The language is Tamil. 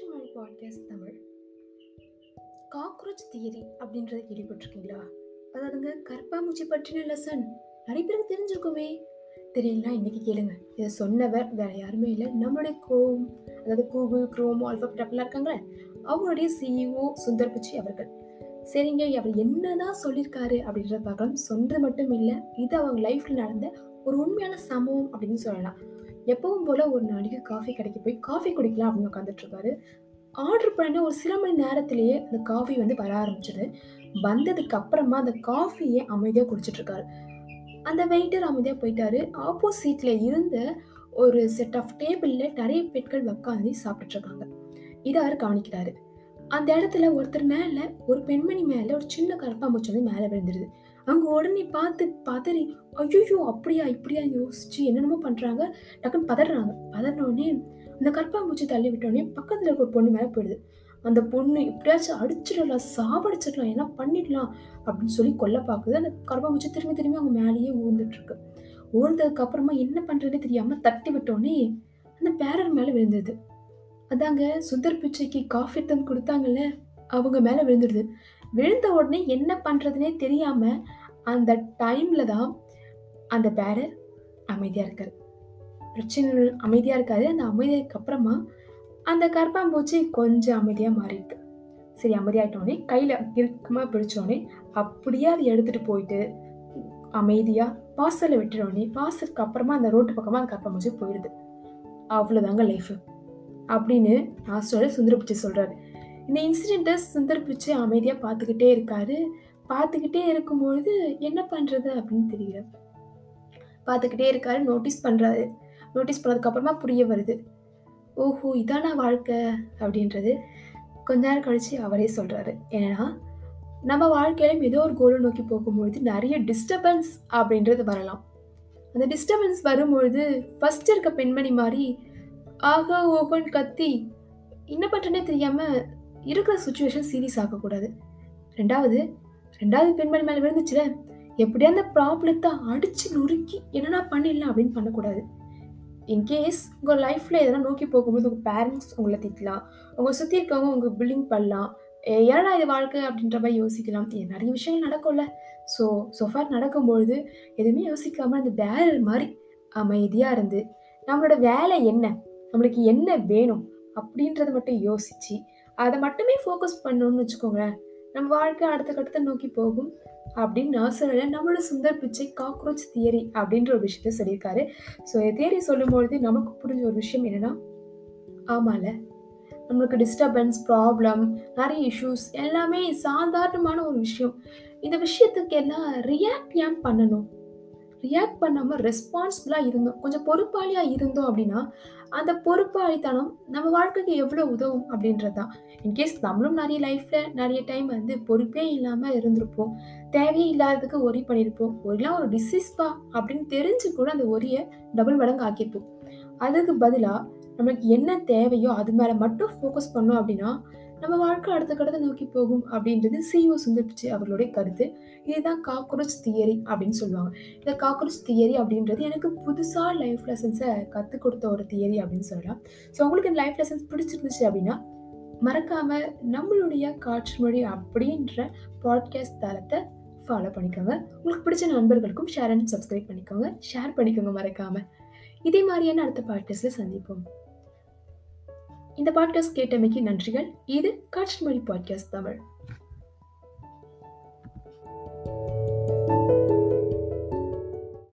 சந்தோஷமாளி பாட்காஸ்ட் தமிழ். காக்ரோச் தியரி அப்படின்றத கேள்விப்பட்டிருக்கீங்களா? அதாவதுங்க கற்பாமூச்சி பற்றின லெசன் நிறைய பேருக்கு தெரிஞ்சிருக்குமே. தெரியலனா இன்னைக்கு கேளுங்க. இதை சொன்னவர் வேற யாருமே இல்லை. நம்முடைய குரோம் அதாவது கூகுள் குரோம் ஆல்ஃபபெட் அப்படிலாம் இருக்காங்களே அவருடைய சிஇஓ சுந்தர் பிச்சி அவர்கள். சரிங்க அவர் என்னதான் சொல்லியிருக்காரு அப்படின்றத பார்க்கலாம். சொன்னது மட்டும் இல்லை இது அவங்க லைஃப்ல நடந்த ஒரு உண்மையான சம்பவம் அப்படின்னு சொல்லலாம். எப்பவும் போல ஒரு நாளைக்கு காஃபி கடைக்கு போய் காஃபி குடிக்கலாம் அப்படின்னு உட்காந்துட்டு இருக்காரு ஆர்டர் பண்ண ஒரு சில மணி நேரத்திலேயே அந்த காஃபி வந்து வர ஆரம்பிச்சது. வந்ததுக்கு அப்புறமா அந்த காஃபியை அமைதியாக குடிச்சிட்டு இருக்காரு அந்த வெயிட்டர் அமைதியாக போயிட்டாரு. ஆப்போசிட்ல இருந்த ஒரு செட் ஆஃப் டேபிளில் நிறைய பெண்கள் உட்காந்து சாப்பிட்டுட்ருக்காங்க இதை அவர் கவனிக்கிறாரு. அந்த இடத்துல ஒருத்தர் மேலே ஒரு பெண்மணி மேலே ஒரு சின்ன கருப்பாம்பூச்சி வந்து மேலே விழுந்துருது. அவங்க உடனே பார்த்து பதறி ஐயோ அப்படியா இப்படியா? யோசிச்சு என்னென்னமோ பண்ணுறாங்க டக்குன்னு பதறாங்க. பதறினோடனே அந்த கற்பாம்பூச்சி தள்ளி விட்டோடனே பக்கத்தில் இருக்க ஒரு பொண்ணு மேலே போயிடுது. அந்த பொண்ணு எப்படியாச்சும் அடிச்சிடலாம் சாவடிச்சிடலாம் என்ன பண்ணிடலாம் அப்படின்னு சொல்லி கொல்ல பார்க்குது. அந்த கற்பாம்பூச்சி திரும்பி திரும்பி அவங்க மேலேயே ஊர்ந்துட்டு இருக்கு. ஊர்ந்ததுக்கு அப்புறமா என்ன பண்ணுறதுன்னு தெரியாமல் தட்டி விட்டோடனே அந்த பேரர் மேலே விழுந்துருது. அதாங்க சுந்தர் பிச்சைக்கு காஃபி தந்து கொடுத்தாங்கல்ல அவங்க மேலே விழுந்துடுது விழுந்த உடனே என்ன பண்ணுறதுனே தெரியாமல் அந்த டைமில் தான் அந்த பேரர் அமைதியாக இருக்காரு. பிரச்சனைகள் அமைதியாக இருக்காது அந்த அமைதிக்கு அப்புறமா அந்த கற்பாம்பூச்சி கொஞ்சம் அமைதியாக மாறிடுது. சரி அமைதியாகிட்டோடனே கையில் இறுக்கமாக பிடிச்சோடனே அப்படியே அதை எடுத்துகிட்டு போயிட்டு அமைதியாக வாசலில் விட்டுறோடனே வாசலுக்கு அப்புறமா அந்த ரோட்டு பக்கமாக அந்த கற்பாம்பூச்சி போயிடுது. அவ்வளோதாங்க லைஃபு அப்படின்னு நான் சொல்ல பிச்சை சொல்கிறாரு இந்த இன்சிடெண்ட்டை சுந்தர் பிச்சை அமைதியாக பார்த்துக்கிட்டே இருக்காரு. பார்த்துக்கிட்டே இருக்கும்பொழுது என்ன பண்ணுறது அப்படின்னு தெரியல பார்த்துக்கிட்டே இருக்காரு நோட்டீஸ் பண்ணுறாரு நோட்டீஸ் பண்ணதுக்கப்புறமா புரிய வருது. ஓஹோ இதானா வாழ்க்கை? அப்படின்றது கொஞ்ச நேரம் கழித்து அவரே சொல்கிறாரு ஏன்னா நம்ம வாழ்க்கையிலும் ஏதோ ஒரு கோலை நோக்கி போகும்பொழுது நிறைய டிஸ்டர்பன்ஸ் அப்படின்றது வரலாம். அந்த டிஸ்டர்பன்ஸ் வரும்பொழுது ஃபஸ்ட் இருக்க பெண்மணி மாதிரி ஆக ஓகோன்னு கத்தி. என்ன பண்ணுறேன்னே தெரியாமல் இருக்கிற சுச்சுவேஷன் சீரியஸ் ஆகக்கூடாது ரெண்டாவது ரெண்டாவது பெண்மணி மேலே விழுந்துச்சுல எப்படியா அந்த ப்ராப்ளத்தை அடித்து நொறுக்கி என்னென்னா பண்ணிடலாம் அப்படின்னு பண்ணக்கூடாது. இன்கேஸ் உங்கள் லைஃப்பில் எதனா நோக்கி போகும்போது உங்கள் பேரண்ட்ஸ் உங்களை திட்டலாம் உங்கள் சுற்றி இருக்கவங்க உங்கள் பில்லிங் பண்ணலாம் ஏன்னா இது வாழ்க்கை அப்படின்ற மாதிரி யோசிக்கலாம். நிறைய விஷயங்கள் நடக்கும்ல. ஸோ சோஃபார் நடக்கும்பொழுது எதுவுமே யோசிக்காமல் அந்த பேரர் மாதிரி அமைதியாக இருந்து நம்மளோட வேலை என்ன நம்மளுக்கு என்ன வேணும் அப்படின்றத மட்டும் யோசித்து அதை மட்டுமே ஃபோக்கஸ் பண்ணணும்னு வச்சுக்கோங்களேன் நம்ம வாழ்க்கை அடுத்த கட்டத்தை நோக்கி போகும் அப்படின்னு நான் சொல்லலை நம்மளோட சுந்தர் பிச்சை காக்ரோச் தியரி அப்படின்ற ஒரு விஷயத்த சொல்லியிருக்காரு. ஸோ தியரி சொல்லும்பொழுது நமக்கு புரிஞ்ச ஒரு விஷயம் என்னென்னா ஆமால நம்மளுக்கு டிஸ்டர்பன்ஸ் ப்ராப்ளம் நிறைய இஷ்யூஸ் எல்லாமே சாதாரணமான ஒரு விஷயம். இந்த விஷயத்துக்கு எல்லாம் ரியாக்ட் ஏன் பண்ணணும்? ரியாக்ட் பண்ணாமல் ரெஸ்பான்சிபிளாக இருந்தோம். கொஞ்சம் பொறுப்பாளியாக இருந்தோம் அப்படின்னா அந்த பொறுப்பாளித்தனம் நம்ம வாழ்க்கைக்கு எவ்வளோ உதவும் அப்படின்றது தான் இன்கேஸ் நம்மளும் நிறைய லைஃப்பில் நிறைய டைம் வந்து பொறுப்பே இல்லாமல் இருந்திருப்போம். தேவையே இல்லாததுக்கு ஒரி பண்ணியிருப்போம் ஒரிலாம் ஒரு டிசீஸ்பா அப்படின்னு தெரிஞ்சு கூட அந்த ஒரியை டபுள் மடங்கு ஆக்கியிருப்போம். அதுக்கு பதிலாக நம்மளுக்கு என்ன தேவையோ அது மேலே மட்டும் ஃபோக்கஸ் பண்ணோம் அப்படின்னா நம்ம வாழ்க்கை அடுத்த கடத்தை நோக்கி போகும் அப்படின்றது சிஓ சுந்தர்பிச்சு அவர்களுடைய கருத்து. இதுதான் காக்ரோச் தியரி அப்படின்னு சொல்லுவாங்க. இந்த காக்ரோச் தியரி அப்படின்றது எனக்கு புதுசாக லைஃப் லெசன்ஸை கற்றுக் கொடுத்த ஒரு தியரி அப்படின்னு சொல்லலாம். ஸோ உங்களுக்கு இந்த லைஃப் லெசன்ஸ் பிடிச்சிருந்துச்சு அப்படின்னா மறக்காமல் நம்மளுடைய காற்று மொழி அப்படின்ற பாட்காஸ்ட் தளத்தை ஃபாலோ பண்ணிக்கோங்க. உங்களுக்கு பிடிச்ச நண்பர்களுக்கும் ஷேர் அண்ட் சப்ஸ்கிரைப் பண்ணிக்கோங்க. ஷேர் பண்ணிக்கோங்க மறக்காமல் இதே மாதிரியான அடுத்த பாட்காஸ்ட்டில் சந்திப்போம். இந்த பாட்காஸ்ட் கேட்டமைக்கு நன்றிகள். இது காட்சி மொழி பாட்காஸ்ட் தமிழ்.